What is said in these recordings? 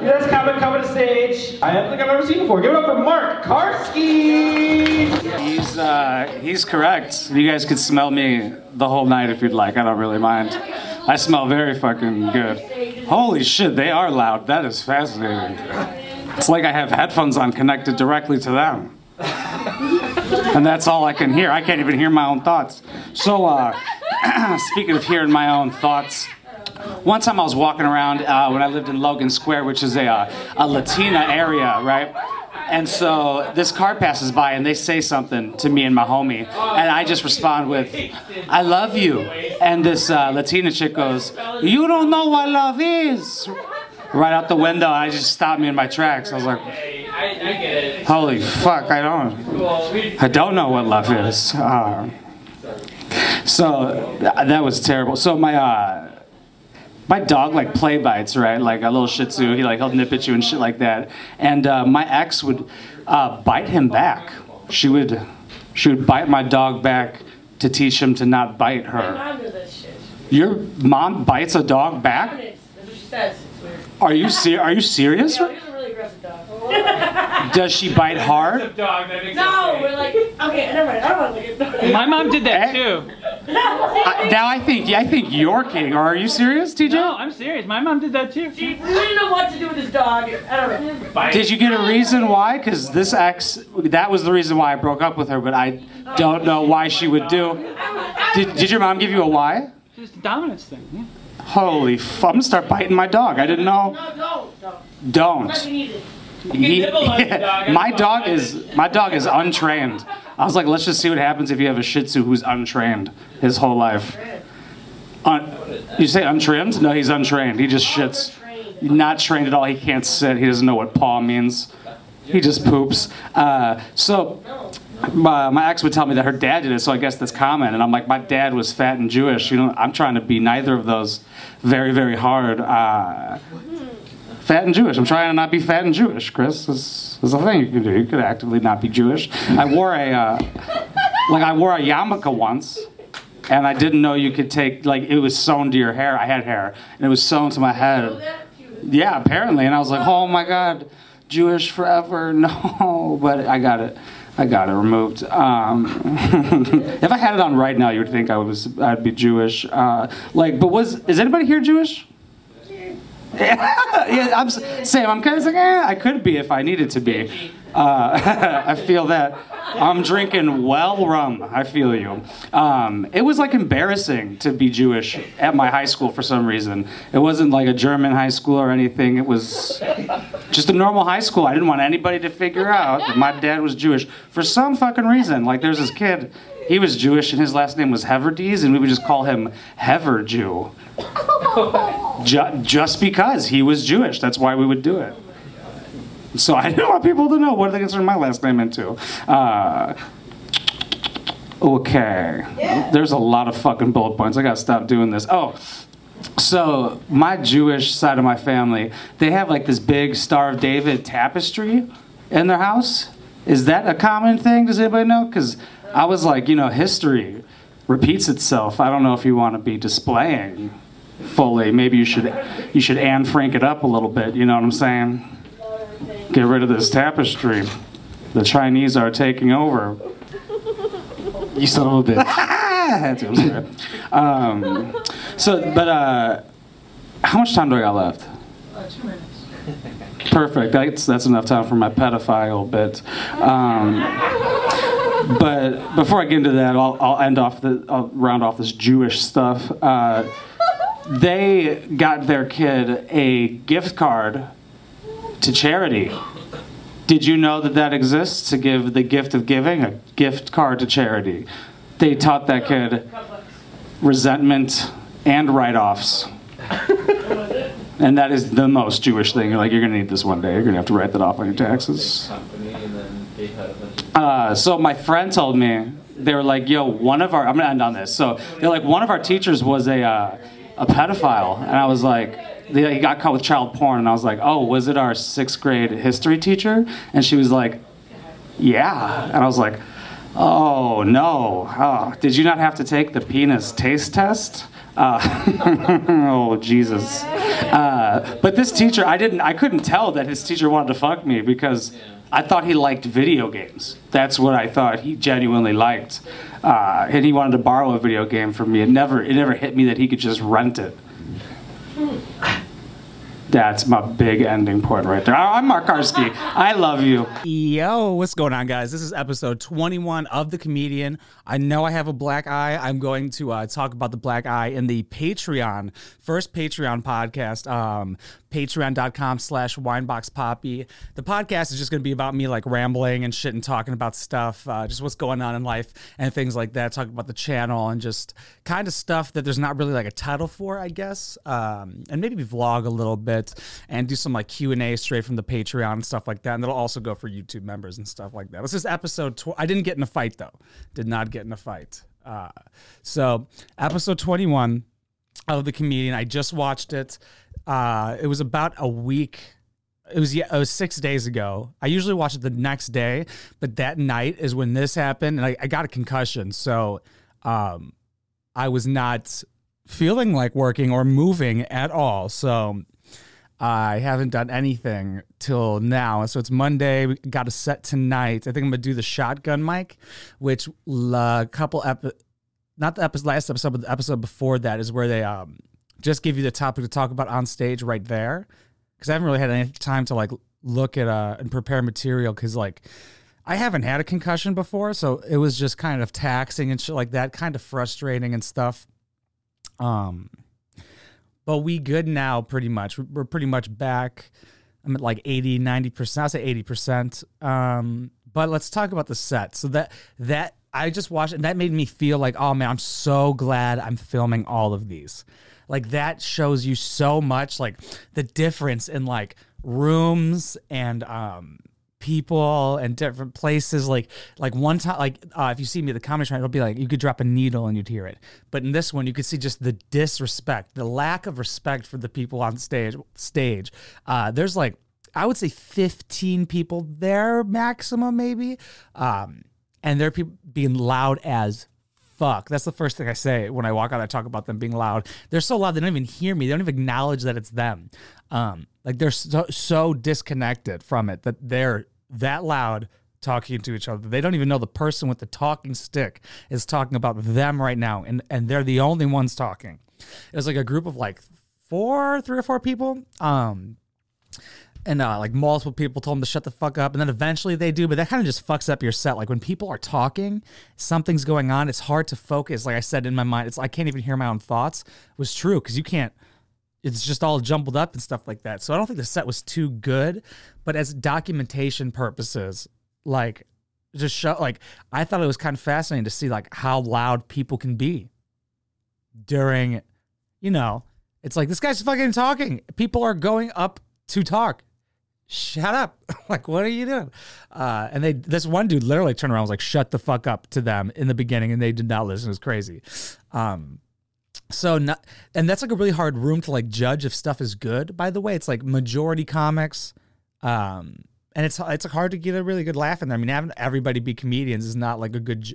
This comic coming to stage. I don't think I've ever seen before. Give it up for Mark Karski. He's uh, he's correct. You guys could smell me the whole night if you'd like. I don't really mind. I smell very fucking good. Holy shit, they are loud. That is fascinating. It's like I have headphones on connected directly to them. And that's all I can hear. I can't even hear my own thoughts. So, uh, speaking of hearing my own thoughts, one time I was walking around uh, when I lived in Logan Square, which is a, uh, a Latina area, right? And so this car passes by and they say something to me and my homie, and I just respond with, "I love you." And this uh, Latina chick goes, "You don't know what love is." Right out the window, and I just stopped me in my tracks. I was like, "Holy fuck, I don't, I don't know what love is." Uh, so that was terrible. So my uh, my dog like play bites, right? Like a little Shih Tzu, he like he'll nip at you and shit like that. And uh, my ex would uh, bite him back. She would she would bite my dog back to teach him to not bite her. Mom does that shit. Your mom bites a dog back? That's what she says. It's weird. Are you ser- Are you serious? Yeah, he's a really aggressive dog. Does she bite hard? Dog, no, we're like, okay, never mind. I don't want to look at My mom did that Eh? too. Uh, now I think I think you're king. Are you serious, TJ? No, I'm serious. My mom did that too. She we didn't know what to do with this dog. I don't know. Did you get a reason why? Because this ex, that was the reason why I broke up with her, but I don't know why she would do. Did, did your mom give you a why? It's the dominance thing. Yeah. Holy f- I'm gonna start biting my dog. I didn't know. No, don't, don't. Don't. Unless you need it. He- nibble on your dog, my dog is my dog is untrained. I was like, let's just see what happens if you have a Shih Tzu who's untrained his whole life. Un- you say untrimmed? No, he's untrained. He just shits. Not trained at all. He can't sit. He doesn't know what paw means. He just poops. Uh, so my, my ex would tell me that her dad did it, so I guess that's common. And I'm like, my dad was fat and Jewish. You know, I'm trying to be neither of those very, very hard. Uh, fat and Jewish. I'm trying to not be fat and Jewish, Chris. This is a thing you can do. You could actively not be Jewish. I wore a, uh, like I wore a yarmulke once, and I didn't know you could take, like it was sewn to your hair. I had hair, and it was sewn to my head. Yeah, apparently. And I was like, oh my God, Jewish forever. No, but I got it. I got it removed. Um, if I had it on right now, you would think I was I'd be Jewish. Uh, like, but was is anybody here Jewish? yeah, I'm Sam. I'm kind of like, eh, I could be if I needed to be. Uh, I feel that. I'm drinking well rum. I feel you. Um, it was like embarrassing to be Jewish at my high school for some reason. It wasn't like a German high school or anything. It was just a normal high school. I didn't want anybody to figure out that my dad was Jewish for some fucking reason. Like there's this kid. He was Jewish and his last name was Heverdes, and we would just call him Hever Jew. Ju- just because he was Jewish. That's why we would do it. So I didn't want people to know what they consider my last name into. Uh, okay. There's a lot of fucking bullet points. I gotta stop doing this. Oh. So my Jewish side of my family, they have like this big Star of David tapestry in their house. Is that a common thing? Does anybody know? Because I was like, you know, history repeats itself. I don't know if you want to be displaying fully. Maybe you should you should Anne Frank it up a little bit. You know what I'm saying? Get rid of this tapestry. The Chinese are taking over. You son of a bitch. That's what I'm saying. Um, so, but uh, how much time do I got left? Perfect. That's that's enough time for my pedophile bit. Um, but before I get into that, I'll, I'll end off the I'll round off this Jewish stuff. Uh, they got their kid a gift card to charity. Did you know that that exists to give the gift of giving a gift card to charity? They taught that kid resentment and write-offs. And that is the most Jewish thing. You're like, you're gonna need this one day. You're gonna have to write that off on your taxes. Uh, so my friend told me they were like, "Yo, one of our I'm gonna end on this." So they're like, one of our teachers was a uh, a pedophile, and I was like, he got caught with child porn, and I was like, "Oh, was it our sixth grade history teacher?" And she was like, "Yeah," and I was like, "Oh no! Oh, did you not have to take the penis taste test?" Uh, oh Jesus! Uh, but this teacher, I didn't, I couldn't tell that his teacher wanted to fuck me because I thought he liked video games. That's what I thought he genuinely liked, uh, and he wanted to borrow a video game from me. It never, it never hit me that he could just rent it. That's my big ending point right there. I'm Mark Karski. I love you. Yo, what's going on, guys? This is episode 21 of The Comedian. I know I have a black eye. I'm going to uh, talk about the black eye in the Patreon, first Patreon podcast, um, patreon.com slash wineboxpoppy. The podcast is just going to be about me like rambling and shit and talking about stuff, uh, just what's going on in life and things like that, talking about the channel and just kind of stuff that there's not really like a title for, I guess. Um, and maybe vlog a little bit and do some like Q&A straight from the Patreon and stuff like that. And that'll also go for YouTube members and stuff like that. This is episode tw- I didn't get in a fight though. Did not get in a fight. Uh, so episode 21 of the comedian. I just watched it. Uh, it was about a week. It was yeah, it was six days ago. I usually watch it the next day, but that night is when this happened, and I, I got a concussion, so um, I was not feeling like working or moving at all. So I haven't done anything till now. So it's Monday. We got a set tonight. I think I'm gonna do the shotgun mic, which a couple epi- not the episode last episode, but the episode before that is where they um just give you the topic to talk about on stage right there. Because I haven't really had any time to like look at uh and prepare material because like I haven't had a concussion before, so it was just kind of taxing and shit like that, kind of frustrating and stuff. Um but we good now pretty much. We're pretty much back i'm at like 80 90% i'll say 80% um, but let's talk about the set. So that that i just watched and that made me feel like oh man i'm so glad i'm filming all of these. Like that shows you so much like the difference in like rooms and um people and different places. Like like one time, like uh, if you see me at the comedy shrine, it'll be like you could drop a needle and you'd hear it. But in this one, you could see just the disrespect, the lack of respect for the people on stage. Stage. Uh, there's like I would say 15 people there maximum, maybe. Um, and they're being loud as fuck. That's the first thing I say when I walk out. I talk about them being loud. They're so loud they don't even hear me. They don't even acknowledge that it's them. Um, like they're so, so disconnected from it that they're that loud talking to each other. They don't even know the person with the talking stick is talking about them right now, and and they're the only ones talking. It was like a group of like four, three or four people. Um, and uh, like multiple people told them to shut the fuck up, and then eventually they do. But that kind of just fucks up your set. Like when people are talking, something's going on. It's hard to focus. Like I said in my mind, it's I can't even hear my own thoughts. It was true because you can't. It's just all jumbled up and stuff like that. So I don't think the set was too good, but as documentation purposes, like just show like I thought it was kind of fascinating to see like how loud people can be during, you know, it's like this guy's fucking talking. People are going up to talk shut up. like, what are you doing? Uh, and they, this one dude literally turned around was like, shut the fuck up to them in the beginning. And they did not listen. It was crazy. Um, so not, and that's like a really hard room to like judge if stuff is good. By the way, it's like majority comics. Um, and it's, it's hard to get a really good laugh in there. I mean, having everybody be comedians is not like a good ju-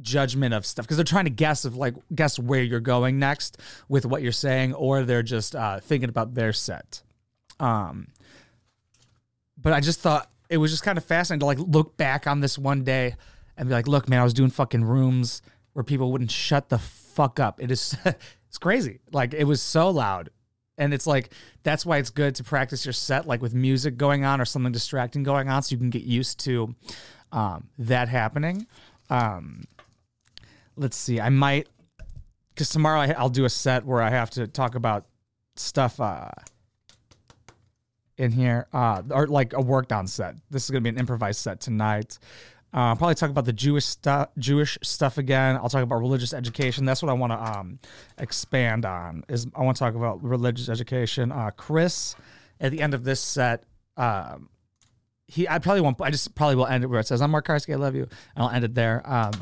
judgment of stuff because they're trying to guess of like guess where you're going next with what you're saying, or they're just uh, thinking about their set. Um, but I just thought it was just kind of fascinating to like look back on this one day and be like, look, man, I was doing fucking rooms where people wouldn't shut the fuck up. It is it's crazy. Like it was so loud. And it's like that's why it's good to practice your set like with music going on or something distracting going on so you can get used to um, that happening. Um, let's see. I might because tomorrow I, I'll do a set where I have to talk about stuff uh, in here, uh, or like a worked on set. This is gonna be an improvised set tonight. Uh, probably talk about the Jewish stuff, Jewish stuff again. I'll talk about religious education. That's what I want to um, expand on. Is I want to talk about religious education. Uh, Chris, at the end of this set, um, he I probably won't. I just probably will end it where it says, "I'm Mark Karski, I love you," and I'll end it there. Um,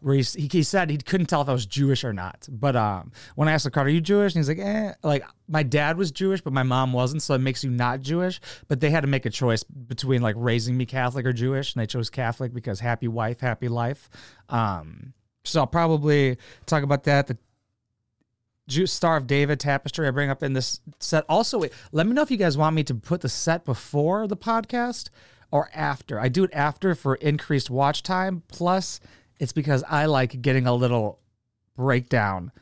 where he, he said he couldn't tell if I was Jewish or not. But um, when I asked the crowd, "Are you Jewish?" and he's like, "Eh." Like my dad was Jewish, but my mom wasn't, so it makes you not Jewish. But they had to make a choice between like raising me Catholic or Jewish, and they chose Catholic because happy wife, happy life. Um, so I'll probably talk about that. The Ju- Star of David tapestry I bring up in this set. Also, wait, let me know if you guys want me to put the set before the podcast or after. I do it after for increased watch time. Plus, it's because I like getting a little breakdown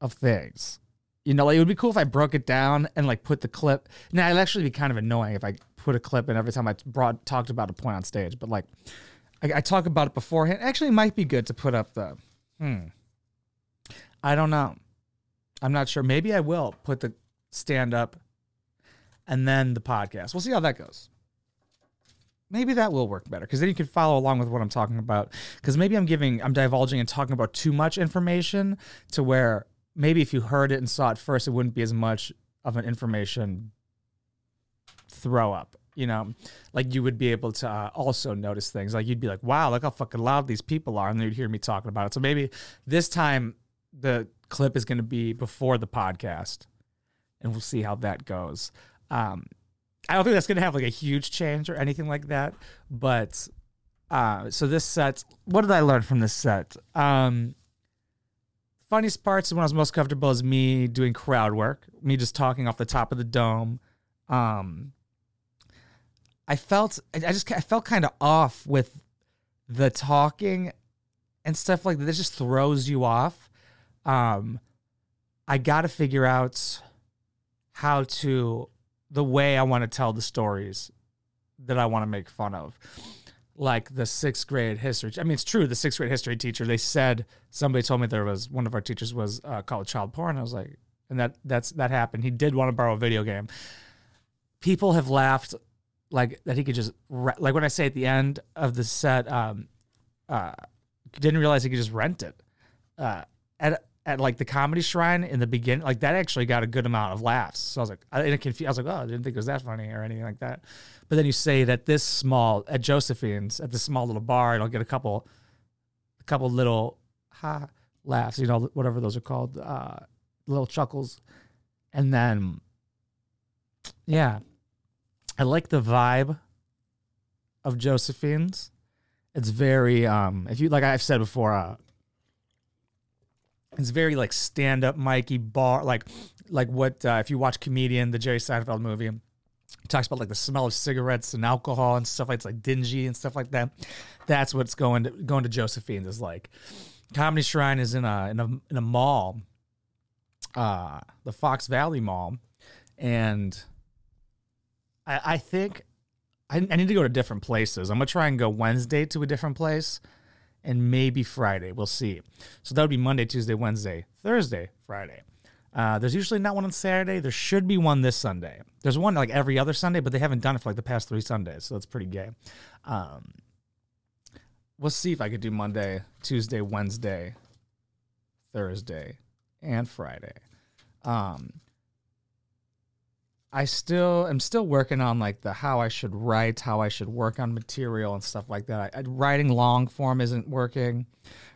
of things. You know, like it would be cool if I broke it down and like put the clip. Now it'd actually be kind of annoying if I put a clip in every time I brought talked about a point on stage. But like, I, I talk about it beforehand. Actually, it might be good to put up the. Hmm. I don't know. I'm not sure. Maybe I will put the stand up and then the podcast. We'll see how that goes. Maybe that will work better because then you can follow along with what I'm talking about. Because maybe I'm giving, I'm divulging and talking about too much information to where maybe if you heard it and saw it first, it wouldn't be as much of an information throw up. You know, like you would be able to uh, also notice things. Like you'd be like, "Wow, look how fucking loud these people are," and you'd hear me talking about it. So maybe this time the clip is going to be before the podcast, and we'll see how that goes. Um, I don't think that's going to have like a huge change or anything like that. But uh, so this set, what did I learn from this set? Um, funniest parts when I was most comfortable is me doing crowd work, me just talking off the top of the dome. Um, I felt I just I felt kind of off with the talking and stuff like that. This just throws you off. Um, I got to figure out how to the way I want to tell the stories that I want to make fun of. Like the sixth grade history. I mean, it's true. The sixth grade history teacher. They said somebody told me there was one of our teachers was uh, called child porn. I was like, and that that's that happened. He did want to borrow a video game. People have laughed like that he could just like when I say at the end of the set, um, uh, didn't realize he could just rent it. Uh, at at like the comedy shrine in the beginning, like that actually got a good amount of laughs. So I was like, I, and it confu- I was like, oh, I didn't think it was that funny or anything like that. But then you say that this small at Josephine's at this small little bar, and I'll get a couple, a couple little ha laughs, you know, whatever those are called, uh, little chuckles, and then, yeah, I like the vibe of Josephine's. It's very um if you like I've said before, uh it's very like stand up Mikey bar like like what uh, if you watch comedian the Jerry Seinfeld movie he talks about like the smell of cigarettes and alcohol and stuff like it's like dingy and stuff like that. That's what's going to going to Josephine's is like. Comedy Shrine is in a in a in a mall, uh, the Fox Valley Mall, and I, I think I, I need to go to different places. I'm gonna try and go Wednesday to a different place, and maybe Friday. We'll see. So that would be Monday, Tuesday, Wednesday, Thursday, Friday. Uh, there's usually not one on Saturday. There should be one this Sunday. There's one like every other Sunday, but they haven't done it for like the past three Sundays, so that's pretty gay. Um, we'll see if I could do Monday, Tuesday, Wednesday, Thursday, and Friday. Um, I still am still working on like the how I should write, how I should work on material and stuff like that. I, I, writing long form isn't working,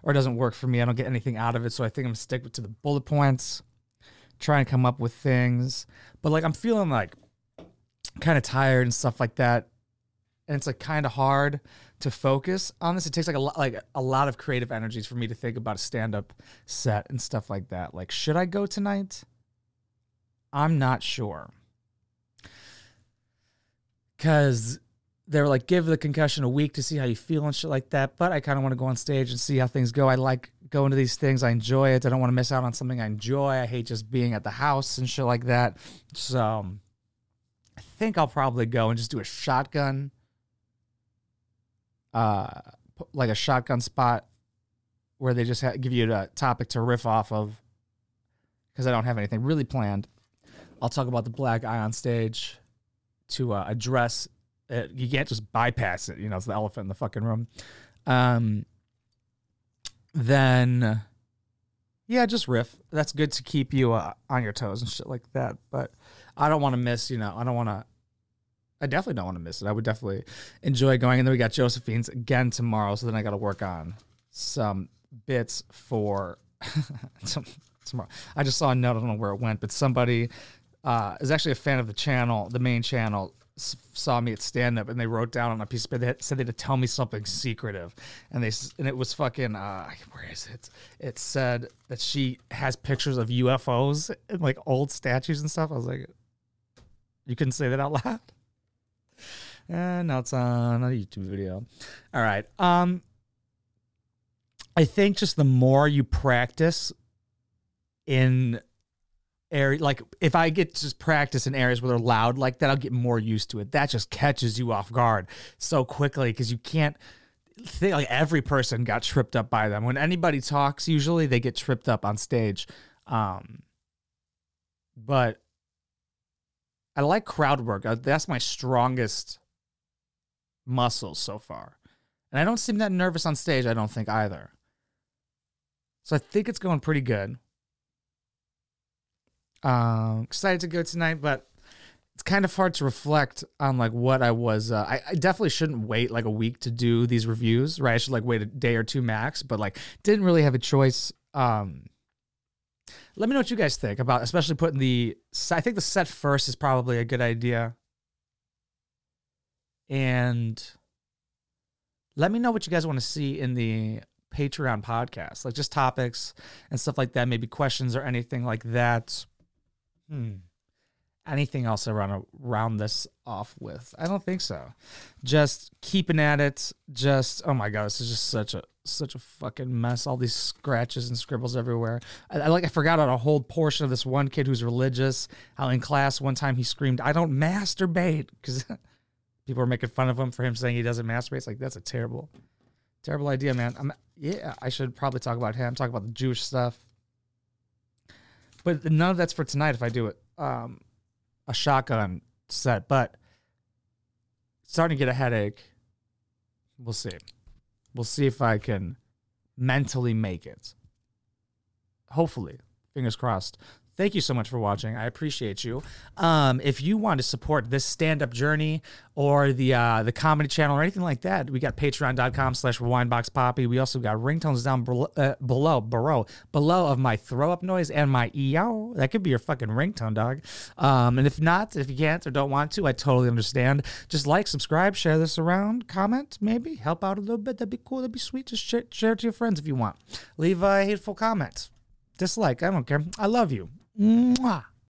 or doesn't work for me. I don't get anything out of it, so I think I'm stick to the bullet points, try and come up with things. But like I'm feeling like kind of tired and stuff like that, and it's like kind of hard to focus on this. It takes like a lot, like a lot of creative energies for me to think about a stand up set and stuff like that. Like, should I go tonight? I'm not sure because they were like, give the concussion a week to see how you feel and shit like that. But I kind of want to go on stage and see how things go. I like going to these things. I enjoy it. I don't want to miss out on something I enjoy. I hate just being at the house and shit like that. So I think I'll probably go and just do a shotgun, uh, like a shotgun spot where they just ha- give you a topic to riff off of because I don't have anything really planned. I'll talk about the black eye on stage to uh, address it. You can't just bypass it. You know, it's the elephant in the fucking room. Um, then, yeah, just riff. That's good to keep you uh, on your toes and shit like that. But I don't want to miss, you know, I don't want to. I definitely don't want to miss it. I would definitely enjoy going. And then we got Josephine's again tomorrow. So then I got to work on some bits for tomorrow. I just saw a note. I don't know where it went, but somebody uh, is actually a fan of the channel, the main channel, s- saw me at stand up and they wrote down on a piece of paper they had- said they had to tell me something secretive. And they and it was fucking uh where is it? It said that she has pictures of UFOs and like old statues and stuff. I was like you couldn't say that out loud? And now it's on a YouTube video. All right um I think just the more you practice in area like if I get to just practice in areas where they're loud like that, I'll get more used to it. That just catches you off guard so quickly because you can't think like every person got tripped up by them. When anybody talks, usually they get tripped up on stage. Um but I like crowd work. Uh, That's my strongest muscle so far. And I don't seem that nervous on stage, I don't think either. So I think it's going pretty good. Um, excited to go tonight, but it's kind of hard to reflect on like what I was. Uh, I, I definitely shouldn't wait like a week to do these reviews, right? I should like wait a day or two max, but like didn't really have a choice. Um, let me know what you guys think about, especially putting the. I think the set first is probably a good idea. And let me know what you guys want to see in the Patreon podcast, like just topics and stuff like that, maybe questions or anything like that. Hmm. Anything else I want to round this off with? I don't think so. Just keeping at it. Just oh my god, this is just such a such a fucking mess. All these scratches and scribbles everywhere. I, I like I forgot about a whole portion of this one kid who's religious. How in class one time he screamed, "I don't masturbate," because people were making fun of him for him saying he doesn't masturbate. It's like that's a terrible, terrible idea, man. I'm yeah. I should probably talk about him. Talk about the Jewish stuff. But none of that's for tonight if I do it. Um, a shotgun set, but starting to get a headache. We'll see. We'll see if I can mentally make it. Hopefully, fingers crossed. Thank you so much for watching. I appreciate you. Um, if you want to support this stand-up journey or the uh, the comedy channel or anything like that, we got patreon.com slash rewindboxpoppy. We also got ringtones down below, uh, below, below, below of my throw up noise and my EO. That could be your fucking ringtone, dog. Um, and if not, if you can't or don't want to, I totally understand. Just like, subscribe, share this around, comment, maybe help out a little bit. That'd be cool. That'd be sweet. Just share, share it to your friends if you want. Leave a hateful comment dislike. I don't care. I love you. 木马